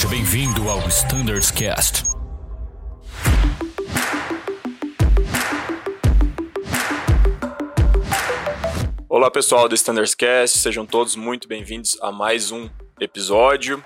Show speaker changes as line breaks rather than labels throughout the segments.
Seja bem-vindo ao Standards Cast.
Olá pessoal do Standards Cast, sejam todos muito bem-vindos a mais um episódio.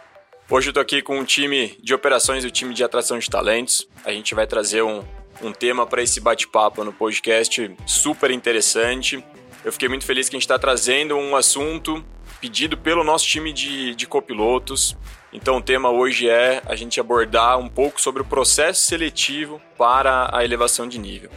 Hoje eu tô aqui com o time de operações e o time de atração de talentos. A gente vai trazer um, um tema para esse bate-papo no podcast super interessante. Eu fiquei muito feliz que a gente está trazendo um assunto pedido pelo nosso time de, de copilotos. Então, o tema hoje é a gente abordar um pouco sobre o processo seletivo para a elevação de nível.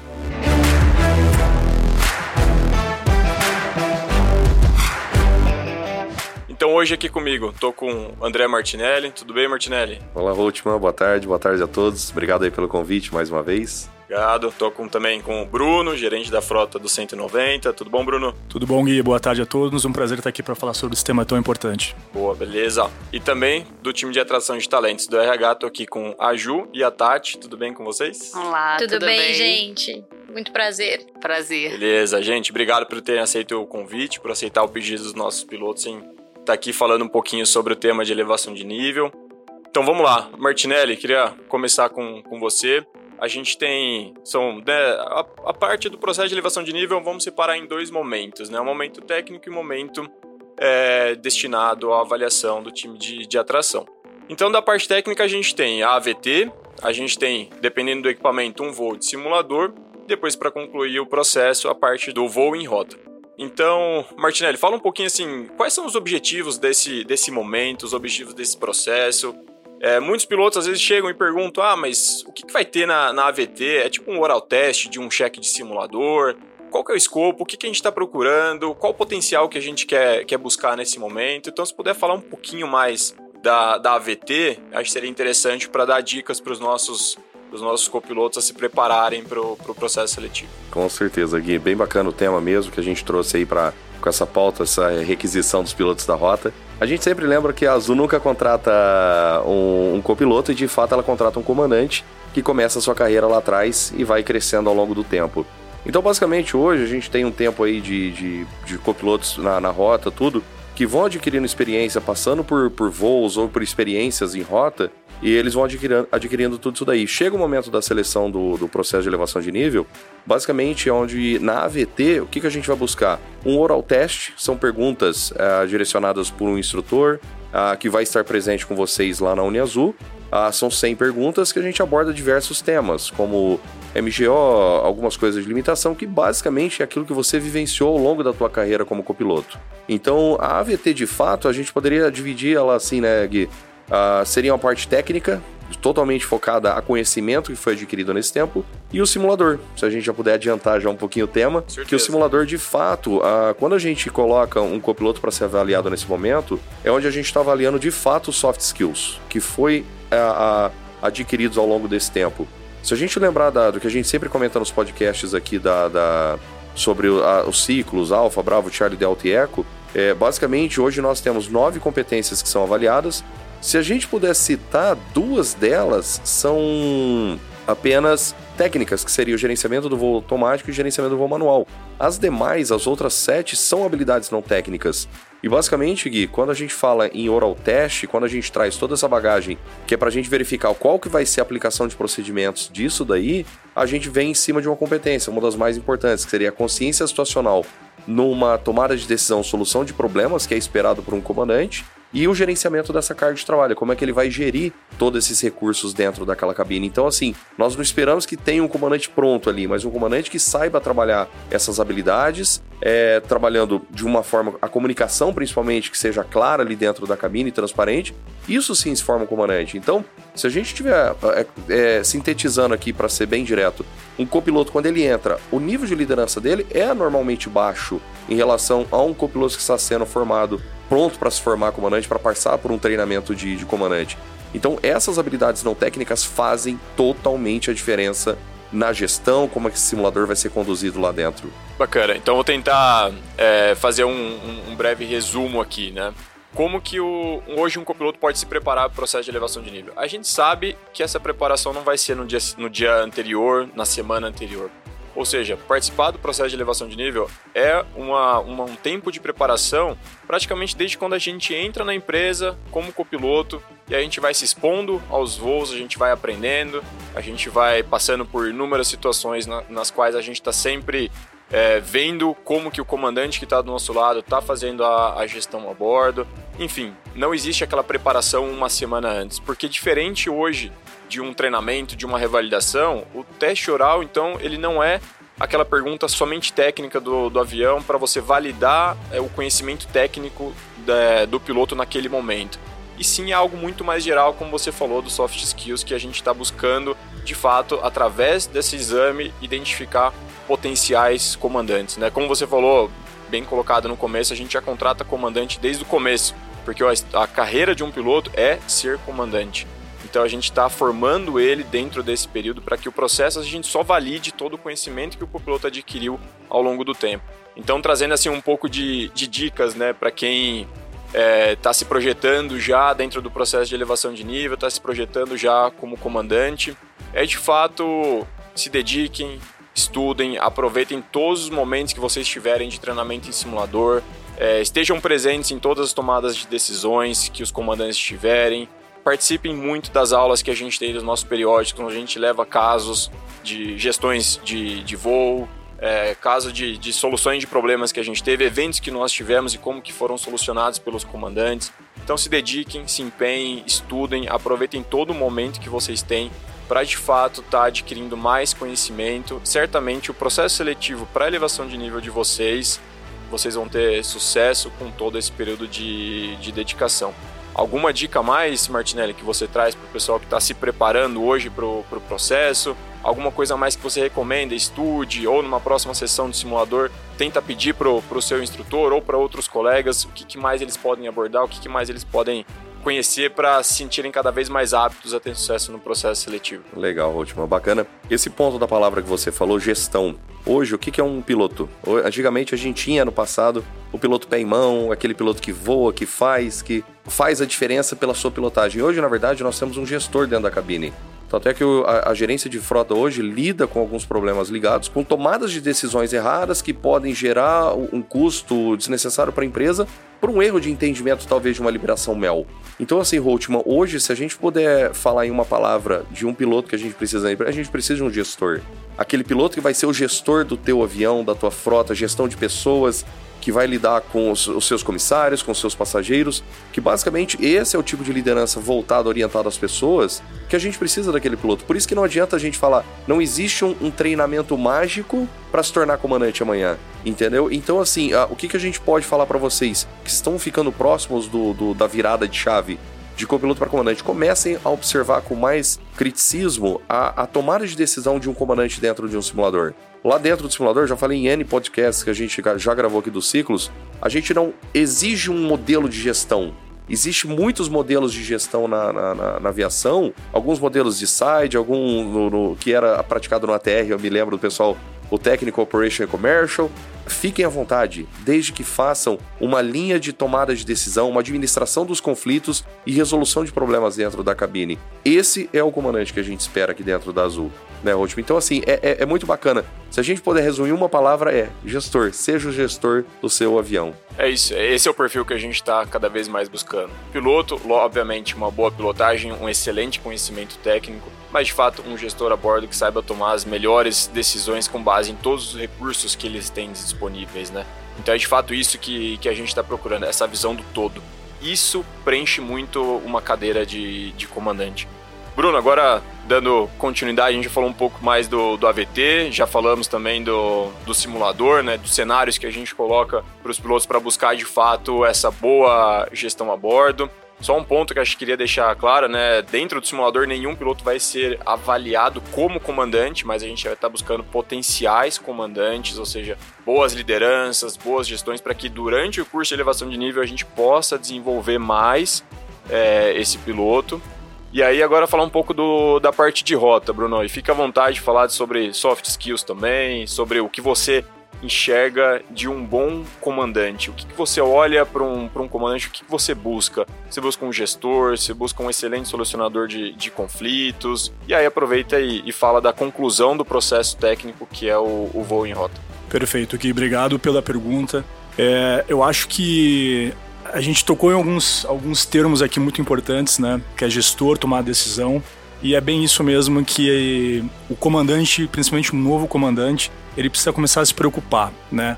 Então hoje aqui comigo, tô com André Martinelli. Tudo bem, Martinelli?
Olá, Rotman. Boa tarde. Boa tarde a todos. Obrigado aí pelo convite mais uma vez.
Obrigado. Tô com, também com o Bruno, gerente da frota do 190. Tudo bom, Bruno?
Tudo bom, Gui? Boa tarde a todos. Um prazer estar aqui para falar sobre esse tema tão importante.
Boa, beleza. E também do time de atração de talentos do RH, tô aqui com a Ju e a Tati. Tudo bem com vocês?
Olá,
tudo,
tudo
bem,
bem,
gente? Muito prazer.
Prazer.
Beleza, gente. Obrigado por terem aceito o convite, por aceitar o pedido dos nossos pilotos em estar aqui falando um pouquinho sobre o tema de elevação de nível. Então vamos lá, Martinelli, queria começar com, com você. A gente tem. São, né, a, a, parte do processo de elevação de nível, vamos separar em dois momentos, né? Um momento técnico e um momento é, destinado à avaliação do time de, de atração. Então, da parte técnica, a gente tem a AVT, a gente tem, dependendo do equipamento, um voo de simulador, depois, para concluir o processo, a parte do voo em rota. Então, Martinelli, fala um pouquinho assim, quais são os objetivos desse, desse momento, os objetivos desse processo? É, muitos pilotos às vezes chegam e perguntam: ah, mas o que, que vai ter na, na AVT? É tipo um oral test de um cheque de simulador? Qual que é o escopo? O que, que a gente está procurando? Qual o potencial que a gente quer, quer buscar nesse momento? Então, se puder falar um pouquinho mais da, da AVT, acho que seria interessante para dar dicas para os nossos os nossos copilotos a se prepararem para o pro processo seletivo.
Com certeza, Gui. Bem bacana o tema mesmo que a gente trouxe aí para com essa pauta, essa requisição dos pilotos da rota. A gente sempre lembra que a Azul nunca contrata um, um copiloto e de fato ela contrata um comandante que começa a sua carreira lá atrás e vai crescendo ao longo do tempo. Então, basicamente, hoje a gente tem um tempo aí de, de, de copilotos na, na rota, tudo, que vão adquirindo experiência, passando por, por voos ou por experiências em rota, e eles vão adquirindo, adquirindo tudo isso daí. Chega o momento da seleção do, do processo de elevação de nível, basicamente é onde na AVT, o que, que a gente vai buscar? Um oral test, são perguntas uh, direcionadas por um instrutor uh, que vai estar presente com vocês lá na Uniazul. Uh, são 100 perguntas que a gente aborda diversos temas, como MGO, algumas coisas de limitação, que basicamente é aquilo que você vivenciou ao longo da tua carreira como copiloto. Então, a AVT, de fato, a gente poderia dividir ela assim, né, Gui? Uh, seria uma parte técnica, totalmente focada a conhecimento que foi adquirido nesse tempo, e o simulador. Se a gente já puder adiantar já um pouquinho o tema, que o simulador, de fato, uh, quando a gente coloca um copiloto para ser avaliado nesse momento, é onde a gente está avaliando de fato os soft skills, que foi uh, adquiridos ao longo desse tempo. Se a gente lembrar da, do que a gente sempre comenta nos podcasts aqui da, da sobre os ciclos, Alfa, Bravo, Charlie, Delta e Echo, é, basicamente hoje nós temos nove competências que são avaliadas, se a gente puder citar, duas delas são apenas técnicas, que seria o gerenciamento do voo automático e o gerenciamento do voo manual. As demais, as outras sete, são habilidades não técnicas. E basicamente, Gui, quando a gente fala em oral test, quando a gente traz toda essa bagagem, que é para a gente verificar qual que vai ser a aplicação de procedimentos disso daí, a gente vem em cima de uma competência, uma das mais importantes, que seria a consciência situacional numa tomada de decisão, solução de problemas, que é esperado por um comandante, e o gerenciamento dessa carga de trabalho, como é que ele vai gerir todos esses recursos dentro daquela cabine. Então, assim, nós não esperamos que tenha um comandante pronto ali, mas um comandante que saiba trabalhar essas habilidades, é, trabalhando de uma forma, a comunicação principalmente, que seja clara ali dentro da cabine, transparente. Isso sim se forma um comandante. Então, se a gente estiver é, é, sintetizando aqui para ser bem direto, um copiloto, quando ele entra, o nível de liderança dele é normalmente baixo em relação a um copiloto que está sendo formado pronto para se formar comandante, para passar por um treinamento de, de comandante. Então, essas habilidades não técnicas fazem totalmente a diferença na gestão, como é que esse simulador vai ser conduzido lá dentro.
Bacana. Então, vou tentar é, fazer um, um, breve resumo aqui, né? Como que o, hoje um copiloto pode se preparar para o processo de elevação de nível? A gente sabe que essa preparação não vai ser no dia, no dia anterior, na semana anterior. Ou seja, participar do processo de elevação de nível é uma, uma, um tempo de preparação praticamente desde quando a gente entra na empresa como copiloto e a gente vai se expondo aos voos, a gente vai aprendendo, a gente vai passando por inúmeras situações na, nas quais a gente está sempre é, vendo como que o comandante que está do nosso lado está fazendo a, a, gestão a bordo. Enfim, não existe aquela preparação uma semana antes, porque diferente hoje de um treinamento, de uma revalidação, o teste oral, então, ele não é aquela pergunta somente técnica do, do avião para você validar é, o conhecimento técnico da, do piloto naquele momento. E sim é algo muito mais geral, como você falou, dos soft skills que a gente está buscando, de fato, através desse exame, identificar potenciais comandantes. Né? Como você falou, bem colocado no começo, a gente já contrata comandante desde o começo, porque a carreira de um piloto é ser comandante. Então a gente está formando ele dentro desse período para que o processo a gente só valide todo o conhecimento que o piloto adquiriu ao longo do tempo. Então trazendo assim um pouco de, de dicas, né, para quem está é, tá se projetando já dentro do processo de elevação de nível, está se projetando já como comandante, é de fato se dediquem, estudem, aproveitem todos os momentos que vocês tiverem de treinamento em simulador, é, estejam presentes em todas as tomadas de decisões que os comandantes tiverem, participem muito das aulas que a gente tem dos nossos periódicos, onde a gente leva casos de gestões de, de voo, é, caso de, de soluções de problemas que a gente teve, eventos que nós tivemos e como que foram solucionados pelos comandantes. Então se dediquem, se empenhem, estudem, aproveitem todo o momento que vocês têm para de fato estar tá adquirindo mais conhecimento. Certamente o processo seletivo para elevação de nível de vocês, vocês vão ter sucesso com todo esse período de, de dedicação. Alguma dica mais, Martinelli, que você traz para o pessoal que está se preparando hoje para o pro processo? Alguma coisa mais que você recomenda? Estude ou numa próxima sessão de simulador, tenta pedir para o seu instrutor ou para outros colegas o que, que, mais eles podem abordar, o que, que mais eles podem conhecer para se sentirem cada vez mais aptos a ter sucesso no processo seletivo.
Legal, última, bacana. Esse ponto da palavra que você falou, gestão. Hoje, o que é um piloto? Antigamente a gente tinha no passado o piloto pé em mão, aquele piloto que voa, que faz, que faz a diferença pela sua pilotagem. Hoje, na verdade, nós temos um gestor dentro da cabine. Tanto é que a, gerência de frota hoje lida com alguns problemas ligados com tomadas de decisões erradas que podem gerar um custo desnecessário para a empresa por um erro de entendimento, talvez, de uma liberação MEL. Então, assim, Holtman, hoje, se a gente puder falar em uma palavra de um piloto que a gente precisa, a gente precisa de um gestor. Aquele piloto que vai ser o gestor do teu avião, da tua frota, gestão de pessoas, que vai lidar com os, os, seus comissários, com os seus passageiros, que basicamente esse é o tipo de liderança voltado, orientado às pessoas que a gente precisa daquele piloto. Por isso que não adianta a gente falar, não existe um, um treinamento mágico para se tornar comandante amanhã, entendeu? Então, assim, a, o que, que a gente pode falar para vocês que estão ficando próximos do, do, da virada de chave de copiloto para comandante, comecem a observar com mais criticismo a, a tomada de decisão de um comandante dentro de um simulador. Lá dentro do simulador, já falei em N podcasts que a gente já gravou aqui dos ciclos, a gente não exige um modelo de gestão. Existem muitos modelos de gestão na, na, na, na aviação, alguns modelos de side, algum no, no, que era praticado no ATR, eu me lembro do pessoal, o Technical Operation and Commercial. Fiquem à vontade, desde que façam uma linha de tomada de decisão, uma administração dos conflitos e resolução de problemas dentro da cabine. Esse é o comandante que a gente espera aqui dentro da Azul né, Último. Então, assim, é, é, é, muito bacana. Se a gente puder resumir uma palavra, é gestor. Seja o gestor do seu avião.
É isso. Esse é o perfil que a gente está cada vez mais buscando. Piloto, obviamente, uma boa pilotagem, um excelente conhecimento técnico, mas de fato, um gestor a bordo que saiba tomar as melhores decisões com base em todos os recursos que eles têm disponíveis, né? Então é de fato isso que, que a gente está procurando, essa visão do todo. Isso preenche muito uma cadeira de, de comandante. Bruno, agora dando continuidade, a gente já falou um pouco mais do, do AVT, já falamos também do, do simulador, né, dos cenários que a gente coloca para os pilotos para buscar de fato essa boa gestão a bordo. Só um ponto que acho que queria deixar claro, né? Dentro do simulador, nenhum piloto vai ser avaliado como comandante, mas a gente vai estar buscando potenciais comandantes, ou seja, boas lideranças, boas gestões, para que durante o curso de elevação de nível a gente possa desenvolver mais é, esse piloto e aí agora falar um pouco do, da parte de rota, Bruno. E fica à vontade de falar sobre soft skills também, sobre o que você enxerga de um bom comandante? O que, que você olha para um, um comandante? O que, que você busca? Você busca um gestor? Você busca um excelente solucionador de, de conflitos? E aí aproveita e, e, fala da conclusão do processo técnico que é o, o voo em rota.
Perfeito, Gui. Obrigado pela pergunta. É, eu acho que a gente tocou em alguns, alguns termos aqui muito importantes, né? Que é gestor, tomar decisão. E é bem isso mesmo que o comandante, principalmente um novo comandante, ele precisa começar a se preocupar, né?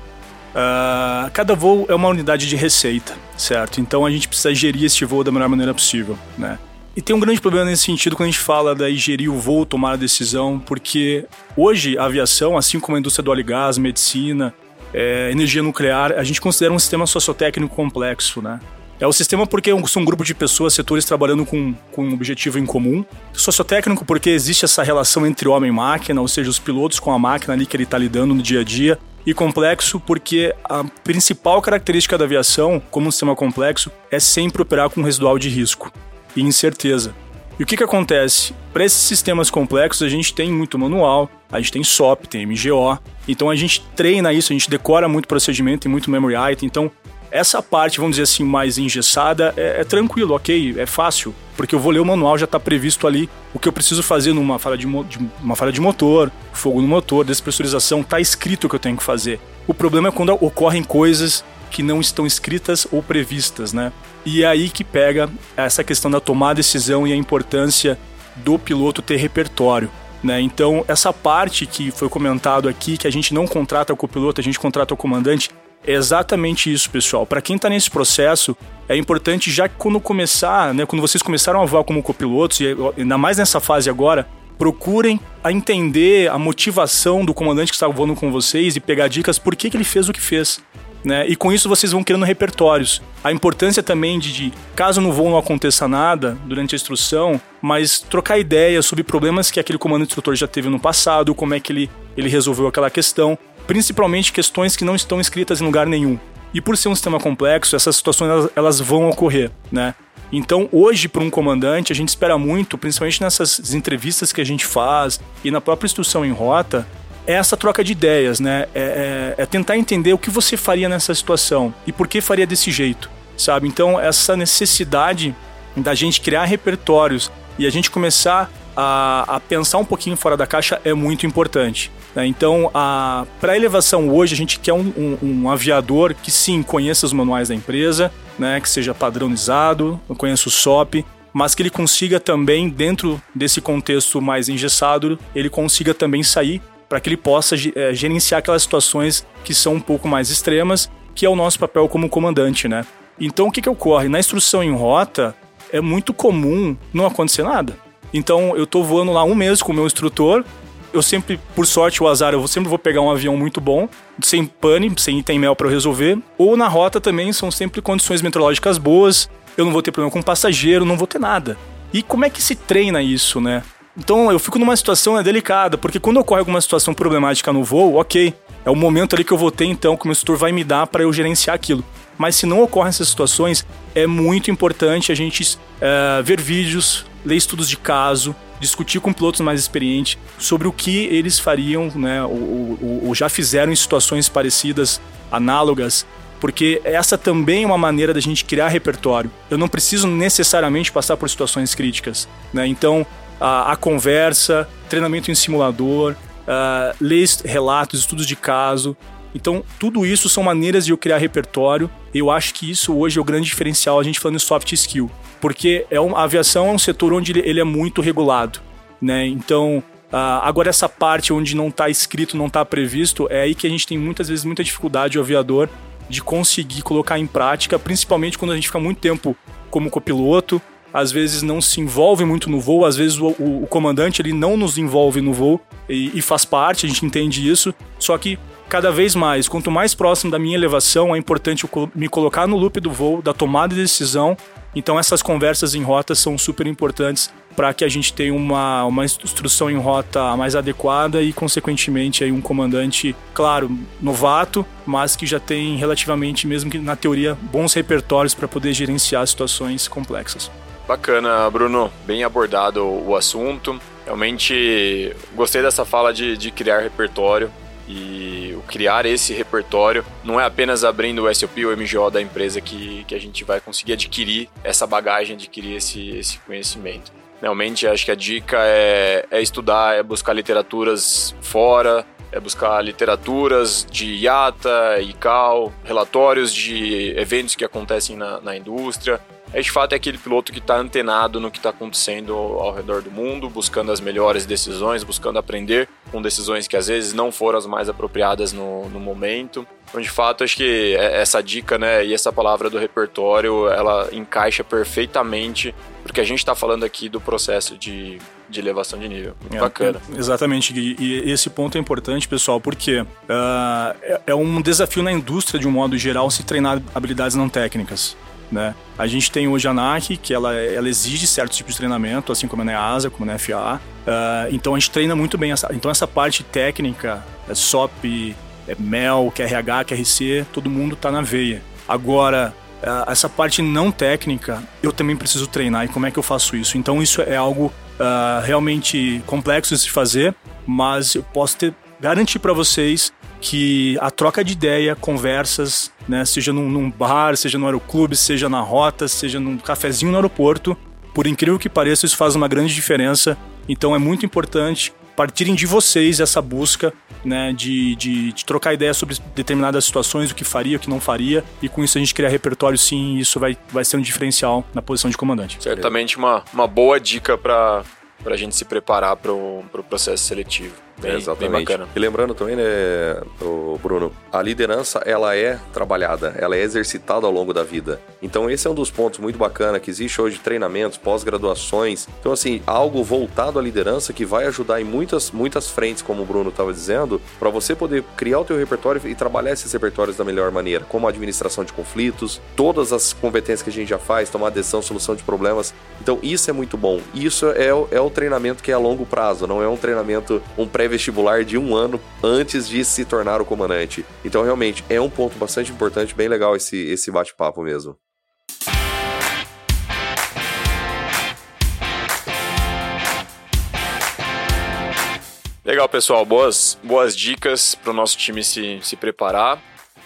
Uh, cada voo é uma unidade de receita, certo? Então a gente precisa gerir este voo da melhor maneira possível, né? E tem um grande problema nesse sentido quando a gente fala da gerir o voo, tomar a decisão, porque hoje a aviação, assim como a indústria do óleo e gás, medicina, é, energia nuclear, a gente considera um sistema sociotécnico complexo, né? É o sistema porque são um grupo de pessoas, setores trabalhando com, com um objetivo em comum. Sociotécnico porque existe essa relação entre homem e máquina, ou seja, os pilotos com a máquina ali que ele está lidando no dia a dia. E complexo porque a principal característica da aviação, como um sistema complexo, é sempre operar com residual de risco e incerteza. E o que, que acontece? Para esses sistemas complexos, a gente tem muito manual, a gente tem SOP, tem MGO, então a gente treina isso, a gente decora muito procedimento, tem muito memory item, então essa parte, vamos dizer assim, mais engessada, é, é, tranquilo, ok, é fácil, porque eu vou ler o manual, já está previsto ali o que eu preciso fazer numa falha de, de, uma falha de motor, fogo no motor, despressurização, está escrito o que eu tenho que fazer. O problema é quando ocorrem coisas que não estão escritas ou previstas, né? E é aí que pega essa questão da tomar decisão e a importância do piloto ter repertório. Né? Então, essa parte que foi comentado aqui, que a gente não contrata o copiloto, a gente contrata o comandante, é exatamente isso, pessoal. Para quem está nesse processo, é importante já que quando começar, né, quando vocês começaram a voar como copilotos, e ainda mais nessa fase agora, procurem a entender a motivação do comandante que está voando com vocês e pegar dicas por que, que ele fez o que fez. Né? E com isso vocês vão criando repertórios. A importância também de, de, caso no voo não aconteça nada durante a instrução, mas trocar ideias sobre problemas que aquele comando instrutor já teve no passado, como é que ele, ele resolveu aquela questão principalmente questões que não estão escritas em lugar nenhum. E por ser um sistema complexo, essas situações elas, elas vão ocorrer, né? Então, hoje, para um comandante, a gente espera muito, principalmente nessas entrevistas que a gente faz e na própria instrução em rota, é essa troca de ideias, né? É, é, é tentar entender o que você faria nessa situação e por que faria desse jeito, sabe? Então, essa necessidade da gente criar repertórios e a gente começar a, a pensar um pouquinho fora da caixa é muito importante. Né? Então, para elevação hoje, a gente quer um, um, um, aviador que sim conheça os manuais da empresa, né? que seja padronizado, conheça o SOP, mas que ele consiga também, dentro desse contexto mais engessado, ele consiga também sair para que ele possa é, gerenciar aquelas situações que são um pouco mais extremas, que é o nosso papel como comandante, né? Então, o que, que ocorre? Na instrução em rota, é muito comum não acontecer nada. Então, eu estou voando lá um mês com o meu instrutor, eu sempre, por sorte, o azar, eu sempre vou pegar um avião muito bom, sem pane, sem item mel para resolver. Ou na rota também são sempre condições meteorológicas boas, eu não vou ter problema com passageiro, não vou ter nada. E como é que se treina isso, né? Então eu fico numa situação né, delicada, porque quando ocorre alguma situação problemática no voo, ok, é o momento ali que eu vou ter então que o meu instrutor vai me dar para eu gerenciar aquilo. Mas se não ocorrem essas situações, é muito importante a gente uh, ver vídeos, ler estudos de caso, discutir com pilotos mais experientes sobre o que eles fariam, né, ou, ou, ou já fizeram em situações parecidas, análogas, porque essa também é uma maneira da gente criar repertório. Eu não preciso necessariamente passar por situações críticas, né? Então, a, a conversa, treinamento em simulador, uh, ler relatos, estudos de caso. Então, tudo isso são maneiras de eu criar repertório. Eu acho que isso hoje é o grande diferencial, a gente falando de soft skill. Porque é a aviação é um setor onde ele, ele é muito regulado. Né? Então, uh, agora essa parte onde não está escrito, não está previsto, é aí que a gente tem muitas vezes muita dificuldade, o aviador, de conseguir colocar em prática, principalmente quando a gente fica muito tempo como copiloto, às vezes não se envolve muito no voo, às vezes o, o, o comandante ele não nos envolve no voo e, e, faz parte, a gente entende isso. Só que cada vez mais, quanto mais próximo da minha elevação, é importante me colocar no loop do voo, da tomada de decisão. Então essas conversas em rota são super importantes para que a gente tenha uma, uma instrução em rota mais adequada e, consequentemente, aí um comandante, claro, novato, mas que já tem relativamente, mesmo que na teoria, bons repertórios para poder gerenciar situações complexas.
Bacana, Bruno. Bem abordado o assunto. Realmente gostei dessa fala de, de criar repertório. E criar esse repertório não é apenas abrindo o SOP ou MGO da empresa que, que a gente vai conseguir adquirir essa bagagem, adquirir esse, esse conhecimento. Realmente, acho que a dica é, é estudar, é buscar literaturas fora, é buscar literaturas de IATA, ICAO, relatórios de eventos que acontecem na, na indústria. É, de fato, é aquele piloto que está antenado no que está acontecendo ao redor do mundo, buscando as melhores decisões, buscando aprender com decisões que às vezes não foram as mais apropriadas no, no momento. Então, de fato, acho que é, essa dica né, e essa palavra do repertório, ela encaixa perfeitamente porque a gente está falando aqui do processo de, de elevação de nível. Muito é, bacana.
É, exatamente, e, e, esse ponto é importante, pessoal, porque uh, é, é, um desafio na indústria, de um modo geral, se treinar habilidades não técnicas. Né? A gente tem hoje a NAC, que ela, ela exige certo tipo de treinamento, assim como na EASA, como na FA. Uh, então a gente treina muito bem. Essa, então essa parte técnica, é SOP, é MEL, QRH, QRC, todo mundo está na veia. Agora, uh, essa parte não técnica, eu também preciso treinar. E como é que eu faço isso? Então isso é algo uh, realmente complexo de se fazer, mas eu posso ter, garantir para vocês que a troca de ideia, conversas, né, seja num, num bar, seja no aeroclube, seja na rota, seja num cafezinho no aeroporto, por incrível que pareça, isso faz uma grande diferença. Então é muito importante partirem de vocês essa busca né, de, de, de, trocar ideias sobre determinadas situações, o que faria, o que não faria, e com isso a gente criar repertório sim, e isso vai, vai ser um diferencial na posição de comandante.
Certamente uma, uma boa dica para a gente se preparar para o pro processo seletivo. Bem,
Exatamente.
Bem
e lembrando também, né, Bruno, a liderança ela é trabalhada, ela é exercitada ao longo da vida. Então esse é um dos pontos muito bacana que existe hoje treinamentos, pós-graduações. Então assim, algo voltado à liderança que vai ajudar em muitas muitas frentes, como o Bruno estava dizendo, para você poder criar o teu repertório e trabalhar esses repertórios da melhor maneira, como administração de conflitos, todas as competências que a gente já faz, tomar decisão, solução de problemas. Então isso é muito bom. Isso é, é o treinamento que é a longo prazo, não é um treinamento, um pré vestibular de um ano antes de se tornar o comandante. Então, realmente, é um ponto bastante importante, bem legal esse, esse bate-papo mesmo.
Legal, pessoal. Boas, boas dicas para o nosso time se, se preparar.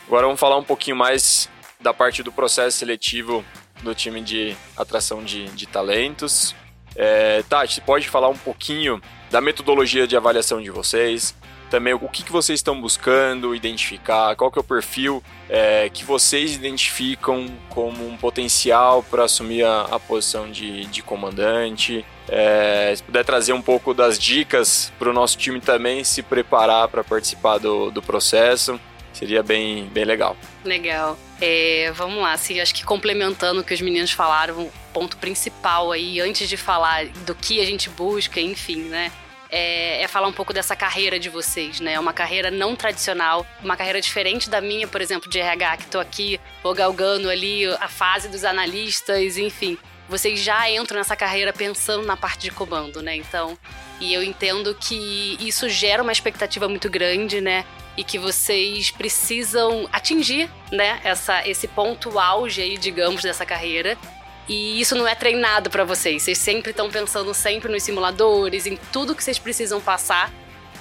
Agora vamos falar um pouquinho mais da parte do processo seletivo do time de atração de, de talentos. É, Tati, pode falar um pouquinho da metodologia de avaliação de vocês, também o que, que vocês estão buscando identificar, qual que é o perfil é, que vocês identificam como um potencial para assumir a, a, posição de, de comandante. É, se puder trazer um pouco das dicas para o nosso time também se preparar para participar do, do processo, seria bem, bem legal.
Legal. É, vamos lá, assim, acho que complementando o que os meninos falaram, ponto principal aí, antes de falar do que a gente busca, enfim, né? É, é, falar um pouco dessa carreira de vocês, né? É uma carreira não tradicional, uma carreira diferente da minha, por exemplo, de RH, que tô aqui galgando ali a fase dos analistas, enfim. Vocês já entram nessa carreira pensando na parte de comando, né? Então, e eu entendo que isso gera uma expectativa muito grande, né? E que vocês precisam atingir, né? Essa, esse ponto auge aí, digamos, dessa carreira. E isso não é treinado para vocês. Vocês sempre estão pensando sempre nos simuladores, em tudo que vocês precisam passar.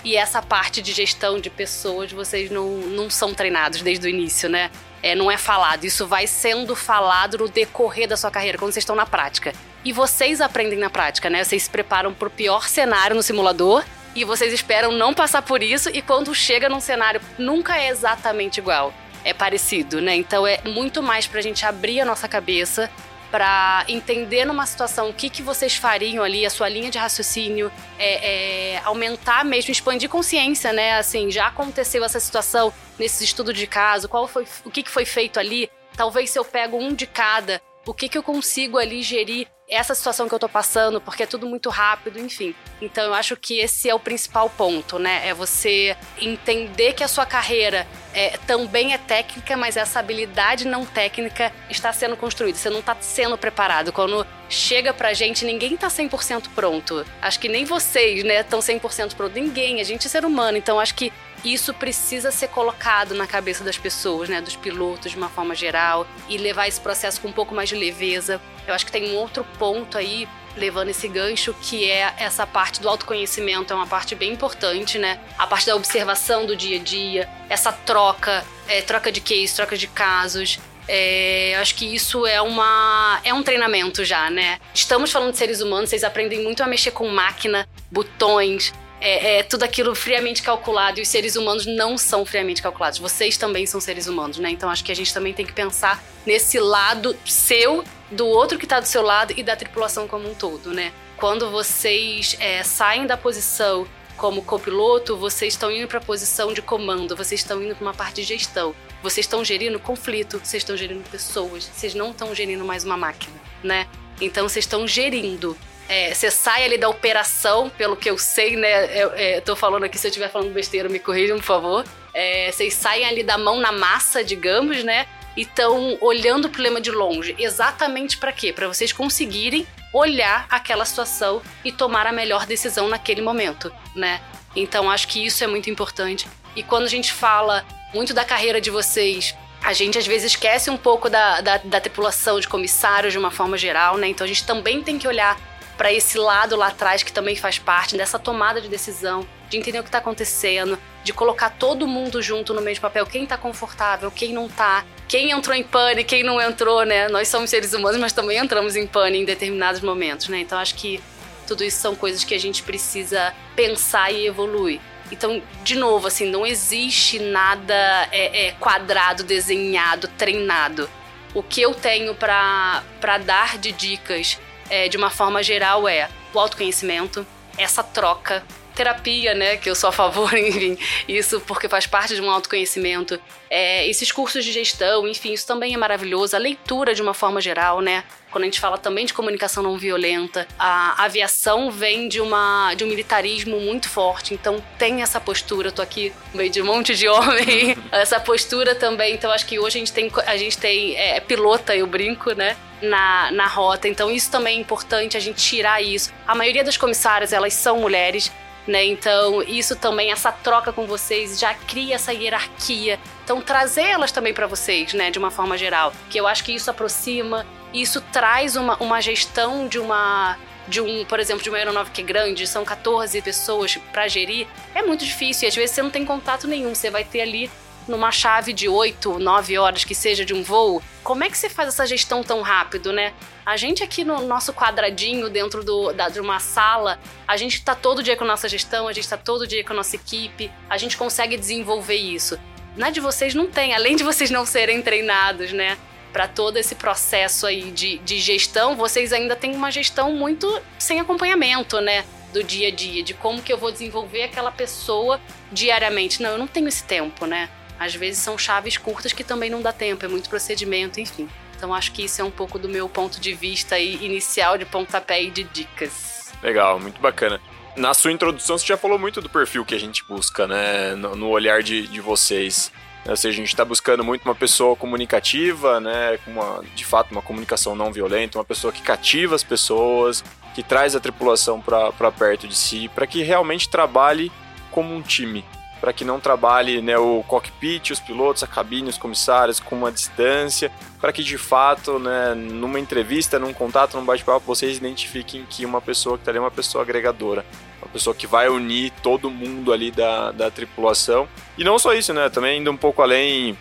E essa parte de gestão de pessoas, vocês não, não são treinados desde o início, né? É, não é falado. Isso vai sendo falado no decorrer da sua carreira, quando vocês estão na prática. E vocês aprendem na prática, né? Vocês se preparam para o pior cenário no simulador e vocês esperam não passar por isso. E quando chega num cenário, nunca é exatamente igual. É parecido, né? Então é muito mais para a gente abrir a nossa cabeça para entender numa situação o que, que vocês fariam ali, a sua linha de raciocínio, é, é, aumentar mesmo, expandir consciência, né? Assim, já aconteceu essa situação nesse estudo de caso, qual foi, o que, que foi feito ali? Talvez se eu pego um de cada, o que, que eu consigo ali gerir essa situação que eu tô passando, porque é tudo muito rápido, enfim. Então eu acho que esse é o principal ponto, né? É você entender que a sua carreira é, também é técnica, mas essa habilidade não técnica está sendo construída. Você não está sendo preparado. Quando chega pra gente, ninguém tá 100% pronto. Acho que nem vocês, né, estão 100% pronto. Ninguém. A gente é ser humano. Então acho que isso precisa ser colocado na cabeça das pessoas, né, dos pilotos de uma forma geral e levar esse processo com um pouco mais de leveza. Eu acho que tem um outro ponto aí levando esse gancho, que é essa parte do autoconhecimento, é uma parte bem importante, né? A parte da observação do dia a dia, essa troca, é, troca de case, troca de casos. É, acho que isso é uma é um treinamento já, né? Estamos falando de seres humanos, vocês aprendem muito a mexer com máquina, botões, é, é, tudo aquilo friamente calculado e os seres humanos não são friamente calculados. Vocês também são seres humanos, né? Então acho que a gente também tem que pensar nesse lado seu, do outro que está do seu lado e da tripulação como um todo, né? Quando vocês é, saem da posição como copiloto, vocês estão indo para a posição de comando, vocês estão indo para uma parte de gestão. Vocês estão gerindo conflito, vocês estão gerindo pessoas, vocês não estão gerindo mais uma máquina, né? Então vocês estão gerindo. É, você sai ali da operação, pelo que eu sei, né? Eu, é, tô falando aqui, se eu estiver falando besteira, me corrijam, por favor. É, vocês saem ali da mão na massa, digamos, né? E estão olhando o problema de longe. Exatamente para quê? Para vocês conseguirem olhar aquela situação e tomar a melhor decisão naquele momento, né? Então acho que isso é muito importante. E quando a gente fala muito da carreira de vocês, a gente às vezes esquece um pouco da, da, da tripulação de comissários de uma forma geral, né? Então a gente também tem que olhar para esse lado lá atrás que também faz parte dessa tomada de decisão, de entender o que está acontecendo, de colocar todo mundo junto no mesmo papel, quem está confortável, quem não está, quem entrou em pane, quem não entrou, né? Nós somos seres humanos, mas também entramos em pane em determinados momentos, né? Então acho que tudo isso são coisas que a gente precisa pensar e evoluir. Então, de novo, assim, não existe nada é, é, quadrado, desenhado, treinado. O que eu tenho para dar de dicas é, de uma forma geral, é o autoconhecimento, essa troca, terapia, né? Que eu sou a favor, enfim, isso porque faz parte de um autoconhecimento. É, esses cursos de gestão, enfim, isso também é maravilhoso. A leitura de uma forma geral, né? Quando a gente fala também de comunicação não violenta, a aviação vem de, uma, de um militarismo muito forte, então tem essa postura. Eu tô aqui no meio de um monte de homem, essa postura também. Então acho que hoje a gente tem, a gente tem é, pilota, eu brinco, né? na, na rota. Então isso também é importante a gente tirar isso. A maioria das comissárias, elas são mulheres, né? Então, isso também, essa troca com vocês já cria essa hierarquia. Então, trazer elas também para vocês, né, de uma forma geral, que eu acho que isso aproxima, isso traz uma, uma gestão de uma de um, por exemplo, de uma aeronave que é grande, são 14 pessoas para gerir, é muito difícil e às vezes você não tem contato nenhum, você vai ter ali numa chave de 8, 9 horas que seja de um voo, como é que você faz essa gestão tão rápido, né? A gente aqui no nosso quadradinho dentro do, da, de uma sala, a gente está todo dia com a nossa gestão, a gente está todo dia com a nossa equipe, a gente consegue desenvolver isso. Na de vocês não tem, além de vocês não serem treinados, né? Para todo esse processo aí de, de gestão, vocês ainda têm uma gestão muito sem acompanhamento, né? Do dia a dia, de como que eu vou desenvolver aquela pessoa diariamente. Não, eu não tenho esse tempo, né? Às vezes são chaves curtas que também não dá tempo, é muito procedimento, enfim. Então acho que isso é um pouco do meu ponto de vista inicial de pontapé e de dicas.
Legal, muito bacana. Na sua introdução você já falou muito do perfil que a gente busca, né? No, no olhar de, de vocês. Ou seja, a gente está buscando muito uma pessoa comunicativa, né? Uma, de fato, uma comunicação não violenta, uma pessoa que cativa as pessoas, que traz a tripulação para perto de si, para que realmente trabalhe como um time para que não trabalhe né, o cockpit, os pilotos, a cabine, os comissários com uma distância, para que de fato, né, numa entrevista, num contato, num bate-papo, vocês identifiquem que uma pessoa que está ali é uma pessoa agregadora, pessoa que vai unir todo mundo ali da, da tripulação. E não só isso, né, também indo um pouco além,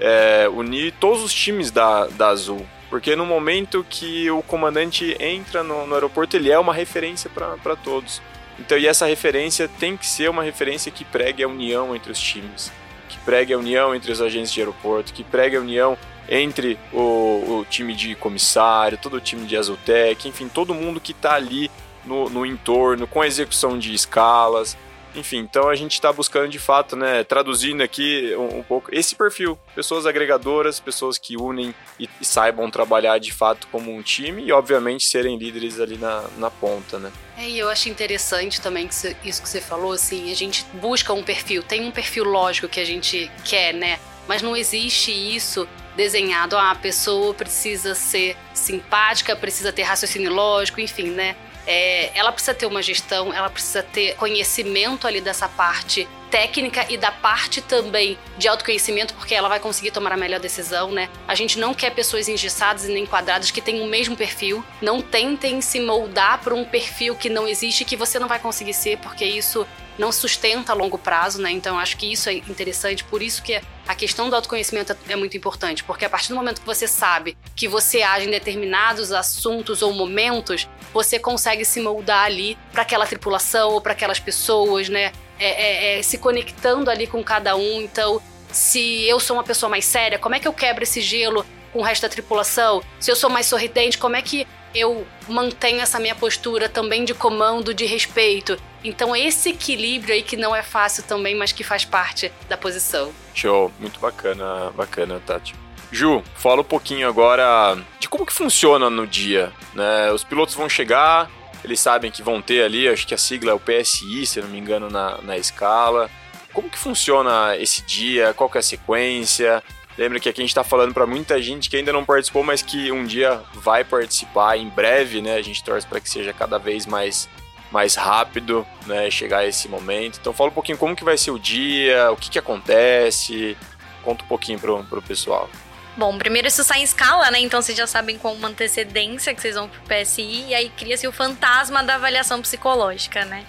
é, unir todos os times da, da Azul. Porque no momento que o comandante entra no, no aeroporto, ele é uma referência para todos. Então, e essa referência tem que ser uma referência que pregue a união entre os times, que pregue a união entre os agentes de aeroporto, que pregue a união entre o, o time de comissário, todo o time de Azultec, enfim, todo mundo que está ali no, no entorno, com a execução de escalas, enfim, então a gente está buscando de fato, né, traduzindo aqui um, um, pouco esse perfil, pessoas agregadoras, pessoas que unem e, e, saibam trabalhar de fato como um time e obviamente serem líderes ali na, na ponta, né.
É, e eu acho interessante também que cê, isso que você falou, assim, a gente busca um perfil, tem um perfil lógico que a gente quer, né, mas não existe isso desenhado, ah, a pessoa precisa ser simpática, precisa ter raciocínio lógico, enfim, né? É, ela precisa ter uma gestão, ela precisa ter conhecimento ali dessa parte técnica e da parte também de autoconhecimento, porque ela vai conseguir tomar a melhor decisão, né? A gente não quer pessoas engessadas e nem quadradas que tenham o mesmo perfil. Não tentem se moldar para um perfil que não existe que você não vai conseguir ser, porque isso não sustenta a longo prazo, né? Então acho que isso é interessante, por isso que a questão do autoconhecimento é muito importante, porque a partir do momento que você sabe que você age em determinados assuntos ou momentos, você consegue se moldar ali para aquela tripulação ou para aquelas pessoas, né? É, é, é, se conectando ali com cada um. Então, se eu sou uma pessoa mais séria, como é que eu quebro esse gelo com o resto da tripulação? Se eu sou mais sorridente, como é que eu mantenho essa minha postura também de comando, de respeito? Então, esse equilíbrio aí que não é fácil também, mas que faz parte da posição.
Show, muito bacana, bacana, Tati. Ju, fala um pouquinho agora de como que funciona no dia, né? Os pilotos vão chegar, eles sabem que vão ter ali, acho que a sigla é o PSI, se não me engano, na, na escala. Como que funciona esse dia? Qual que é a sequência? Lembra que aqui a gente está falando para muita gente que ainda não participou, mas que um dia vai participar em breve, né? A gente torce para que seja cada vez mais mais rápido, né, chegar a esse momento. Então fala um pouquinho como que vai ser o dia, o que que acontece, conta um pouquinho pro, pro pessoal.
Bom, primeiro isso sai em escala, né? Então vocês já sabem com uma antecedência que vocês vão pro PSI e aí cria-se o fantasma da avaliação psicológica, né?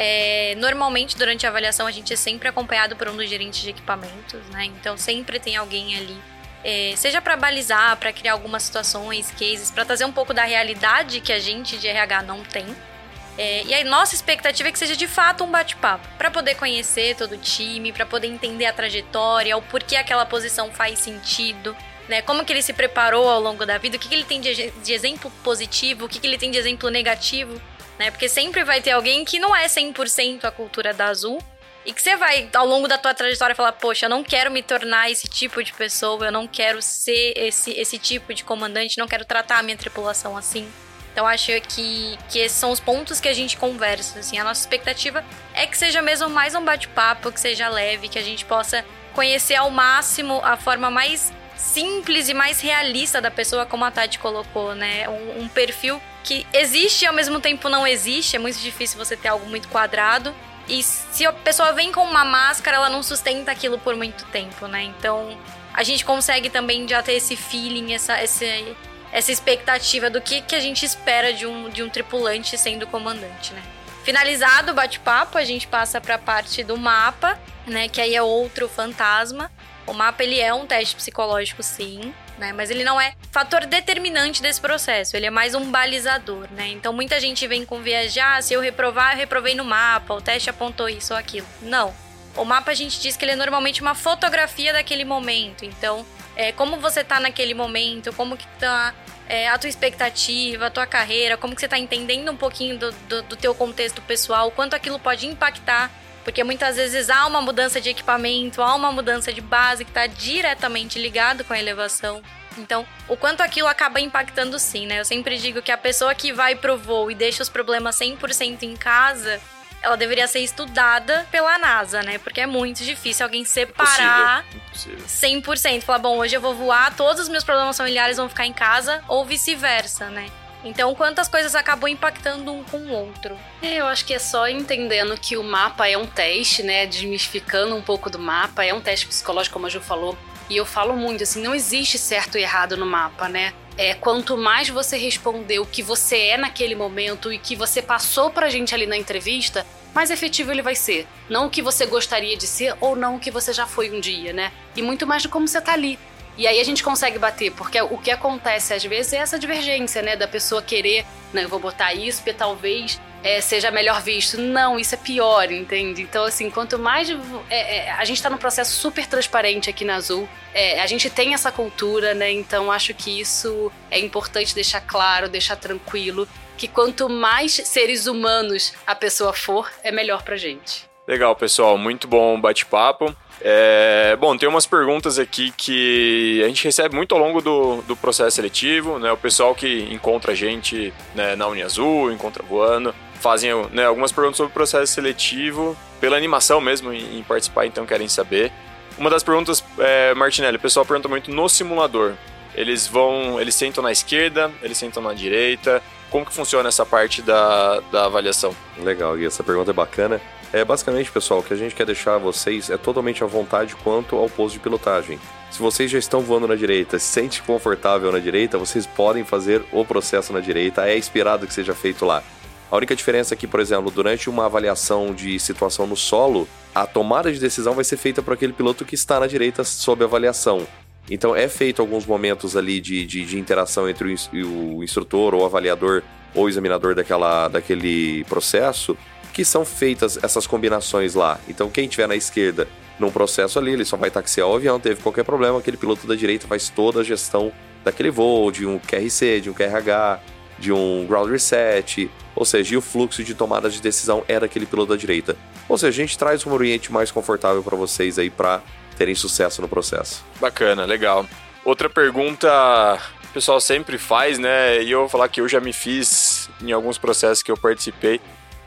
É, normalmente, durante a avaliação, a gente é sempre acompanhado por um dos gerentes de equipamentos, né? Então sempre tem alguém ali é, seja para balizar, para criar algumas situações, cases, para trazer um pouco da realidade que a gente de RH não tem. É, e a nossa expectativa é que seja de fato um bate-papo, para poder conhecer todo o time, para poder entender a trajetória, o porquê aquela posição faz sentido, né? Como que ele se preparou ao longo da vida, o que, que ele tem de, de exemplo positivo, o que, que ele tem de exemplo negativo, né? Porque sempre vai ter alguém que não é 100% a cultura da Azul, e que você vai, ao longo da tua trajetória, falar: Poxa, eu não quero me tornar esse tipo de pessoa, eu não quero ser esse, esse tipo de comandante, não quero tratar a minha tripulação assim. Então acho que, que esses são os pontos que a gente conversa. Assim, a nossa expectativa é que seja mesmo mais um bate-papo, que seja leve, que a gente possa conhecer ao máximo a forma mais simples e mais realista da pessoa, como a Tati colocou, né? Um, um perfil que existe e ao mesmo tempo não existe. É muito difícil você ter algo muito quadrado. E se a pessoa vem com uma máscara, ela não sustenta aquilo por muito tempo, né? Então a gente consegue também já ter esse feeling, essa, esse, essa expectativa do que, que a gente espera de um, de um tripulante sendo comandante, né? Finalizado o bate-papo, a gente passa para a parte do mapa, né? Que aí é outro fantasma. O mapa ele é um teste psicológico, sim, né? Mas ele não é fator determinante desse processo. Ele é mais um balizador, né? Então muita gente vem com viajar, se eu reprovar, eu reprovei no mapa, o teste apontou isso ou aquilo. Não. O mapa a gente diz que ele é normalmente uma fotografia daquele momento. Então, é, como você tá naquele momento, como que tá é, a tua expectativa, a tua carreira, como que você tá entendendo um pouquinho do, do, do teu contexto pessoal, quanto aquilo pode impactar porque muitas vezes há uma mudança de equipamento, há uma mudança de base que está diretamente ligado com a elevação. Então, o quanto aquilo acaba impactando sim, né? Eu sempre digo que a pessoa que vai pro voo e deixa os problemas 100% em casa, ela deveria ser estudada pela NASA, né? Porque é muito difícil alguém separar Impossível. Impossível. 100%. Falar, bom, hoje eu vou voar, todos os meus problemas familiares vão ficar em casa, ou vice-versa, né? Então, quantas coisas acabam impactando um com o outro?
É, eu acho que é só entendendo que o mapa é um teste, né? Desmistificando um pouco do mapa, é um teste psicológico, como a Ju falou. E eu falo muito assim, não existe certo e errado no mapa, né? É, quanto mais você responder o que você é naquele momento e que você passou pra gente ali na entrevista, mais efetivo ele vai ser. Não o que você gostaria de ser ou não o que você já foi um dia, né? E muito mais de como você tá ali. E aí a gente consegue bater, porque o que acontece às vezes é essa divergência, né? Da pessoa querer, não, eu vou botar isso porque talvez é, seja melhor visto. Não, isso é pior, entende? Então, assim, quanto mais. É, é, a gente tá num processo super transparente aqui na Azul. É, a gente tem essa cultura, né? Então, acho que isso é importante deixar claro, deixar tranquilo. Que quanto mais seres humanos a pessoa for, é melhor pra gente.
Legal, pessoal. Muito bom bate-papo. É, bom, tem umas perguntas aqui que a gente recebe muito ao longo do, do processo seletivo, né? O pessoal que encontra a gente né, na Uniazul, encontra voando, fazem né, algumas perguntas sobre o processo seletivo, pela animação mesmo em, em participar, então querem saber. Uma das perguntas, é, Martinelli, o pessoal pergunta muito no simulador. Eles vão, eles sentam na esquerda, eles sentam na direita. Como que funciona essa parte da, da avaliação?
Legal, e essa pergunta é bacana. É basicamente, pessoal, o que a gente quer deixar a vocês é totalmente à vontade quanto ao posto de pilotagem. Se vocês já estão voando na direita, se sente confortável na direita, vocês podem fazer o processo na direita, é esperado que seja feito lá. A única diferença é que, por exemplo, durante uma avaliação de situação no solo, a tomada de decisão vai ser feita por aquele piloto que está na direita sob avaliação. Então é feito alguns momentos ali de, de, de interação entre o, o, instrutor ou avaliador ou examinador daquela, daquele processo, que são feitas essas combinações lá. Então quem estiver na esquerda num processo ali, ele só vai taxiar o avião, teve qualquer problema, aquele piloto da direita faz toda a gestão daquele voo, de um QRC, de um QRH, de um ground reset, ou seja, o fluxo de tomada de decisão é daquele piloto da direita. Ou seja, a gente traz um ambiente mais confortável para vocês aí para terem sucesso no processo.
Bacana, legal. Outra pergunta o pessoal sempre faz, né? E eu vou falar que eu já me fiz em alguns processos que eu participei.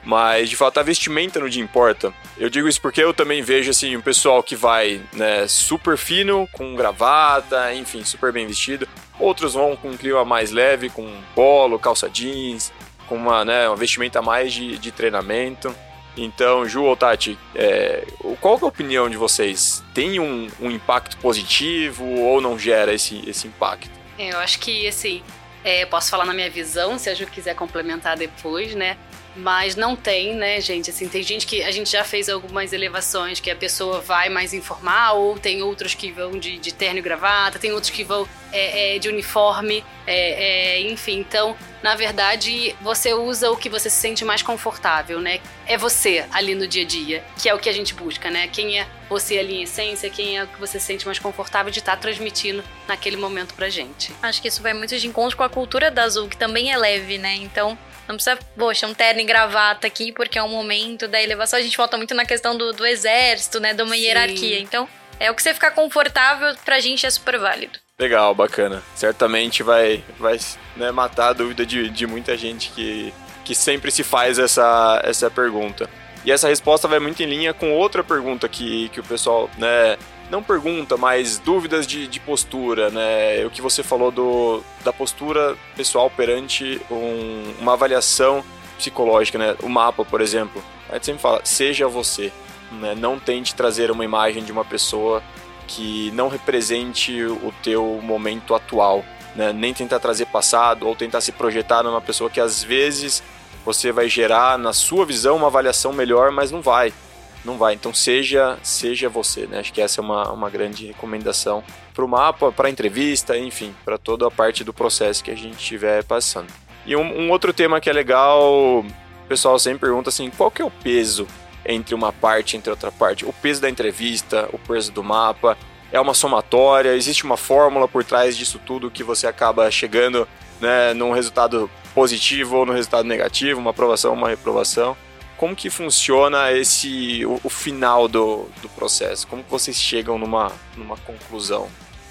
Mas, de fato, a vestimenta no dia importa. Eu digo isso porque eu também vejo, assim, um pessoal que vai, né, super fino, com gravata, enfim, super bem vestido. Outros vão com um clima mais leve, com polo, calça jeans, com uma, né, uma vestimenta mais de, de treinamento. Então, Ju ou Tati, é, qual é a opinião de vocês? Tem um, um, impacto positivo ou não gera esse, esse impacto?
Eu acho que, assim, é, posso falar na minha visão, se a Ju quiser complementar depois, né? Mas não tem, né, gente? Assim, tem gente que a gente já fez algumas elevações que a pessoa vai mais informal, ou tem outros que vão de, de terno e gravata, tem outros que vão é, é, de uniforme, é, é, enfim. Então, na verdade, você usa o que você se sente mais confortável, né? É você ali no dia a dia, que é o que a gente busca, né? Quem é você ali em essência, quem é o que você se sente mais confortável de estar tá transmitindo naquele momento pra gente.
Acho que isso vai muito de encontro com a cultura da Azul, que também é leve, né? Então, não precisa, poxa, um terno e gravata aqui, porque é um momento da elevação. A gente volta muito na questão do, do exército, né? De uma Sim. hierarquia. Então, é o que você ficar confortável pra gente é super válido.
Legal, bacana. Certamente vai, vai né, matar a dúvida de, de muita gente que, que sempre se faz essa, essa pergunta. E essa resposta vai muito em linha com outra pergunta que, que o pessoal né, não pergunta, mas dúvidas de, de postura, né? O que você falou do, da postura pessoal perante um, uma avaliação psicológica, né? O mapa, por exemplo. A gente sempre fala, seja você. Né? Não tente trazer uma imagem de uma pessoa que não represente o teu momento atual. Né? Nem tentar trazer passado ou tentar se projetar numa pessoa que às vezes você vai gerar na sua visão uma avaliação melhor, mas não vai não vai. Então seja seja você, né? Acho que essa é uma, uma grande recomendação para o mapa, para a entrevista, enfim, para toda a parte do processo que a gente estiver passando. E um, um, outro tema que é legal, o pessoal sempre pergunta assim, qual que é o peso entre uma parte e entre outra parte? O peso da entrevista, o peso do mapa, é uma somatória, existe uma fórmula por trás disso tudo que você acaba chegando né, num resultado positivo ou no resultado negativo, uma aprovação, uma reprovação como que funciona esse o, o final do, do processo? Como vocês chegam numa, numa conclusão?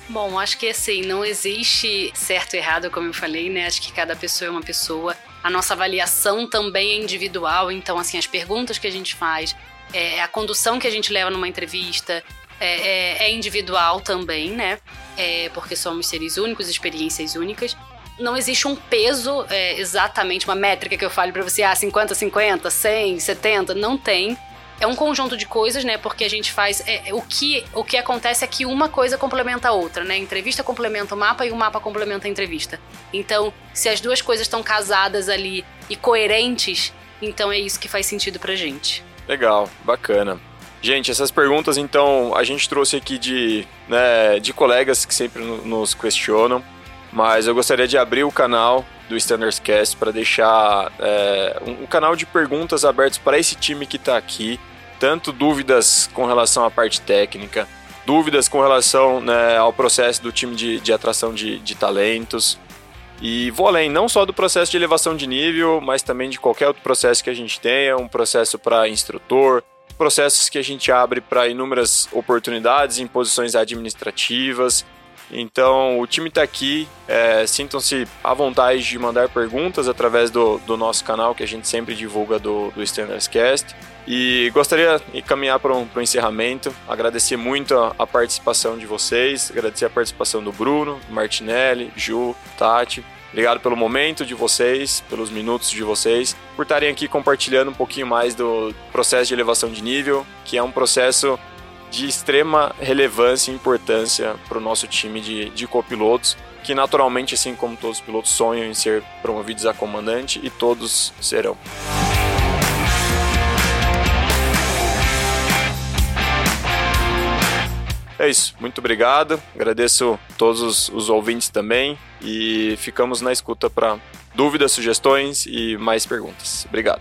Bom, acho que assim, não existe certo e errado, como eu falei, né? Acho que cada pessoa é uma pessoa. A nossa avaliação também é individual, então, assim, as perguntas que a gente faz, é, a condução que a gente leva numa entrevista é, é, é individual também, né? É, porque somos seres únicos, experiências únicas não existe um peso é, exatamente, uma métrica que eu fale para você, ah, 50, 50, 100, 70, não tem. É um conjunto de coisas, né? Porque a gente faz. É, o, que, o que acontece é que uma coisa complementa a outra, né? A entrevista complementa o mapa e o mapa complementa a entrevista. Então, se as duas coisas estão casadas ali e coerentes, então é isso que faz sentido pra gente.
Legal, bacana. Gente, essas perguntas, então, a gente trouxe aqui de, né, de colegas que sempre nos questionam mas eu gostaria de abrir o canal do Standards Cast para deixar é, um, canal de perguntas abertos para esse time que está aqui, tanto dúvidas com relação à parte técnica, dúvidas com relação né, ao processo do time de, de atração de, de talentos. E vou além, não só do processo de elevação de nível, mas também de qualquer outro processo que a gente tenha, um processo para instrutor, processos que a gente abre para inúmeras oportunidades em posições administrativas, Então, o time está aqui. É, Sintam-se à vontade de mandar perguntas através do, do nosso canal, que a gente sempre divulga do, do Standards Cast. E gostaria de caminhar para um, um encerramento, agradecer muito a, a, participação de vocês, agradecer a participação do Bruno, Martinelli, Ju, Tati. Obrigado pelo momento de vocês, pelos minutos de vocês, por estarem aqui compartilhando um pouquinho mais do processo de elevação de nível, que é um processo de extrema relevância e importância para o nosso time de, de copilotos, que naturalmente, assim como todos os pilotos, sonham em ser promovidos a comandante e todos serão. É isso, muito obrigado. Agradeço todos os, os ouvintes também e ficamos na escuta para dúvidas, sugestões e mais perguntas. Obrigado.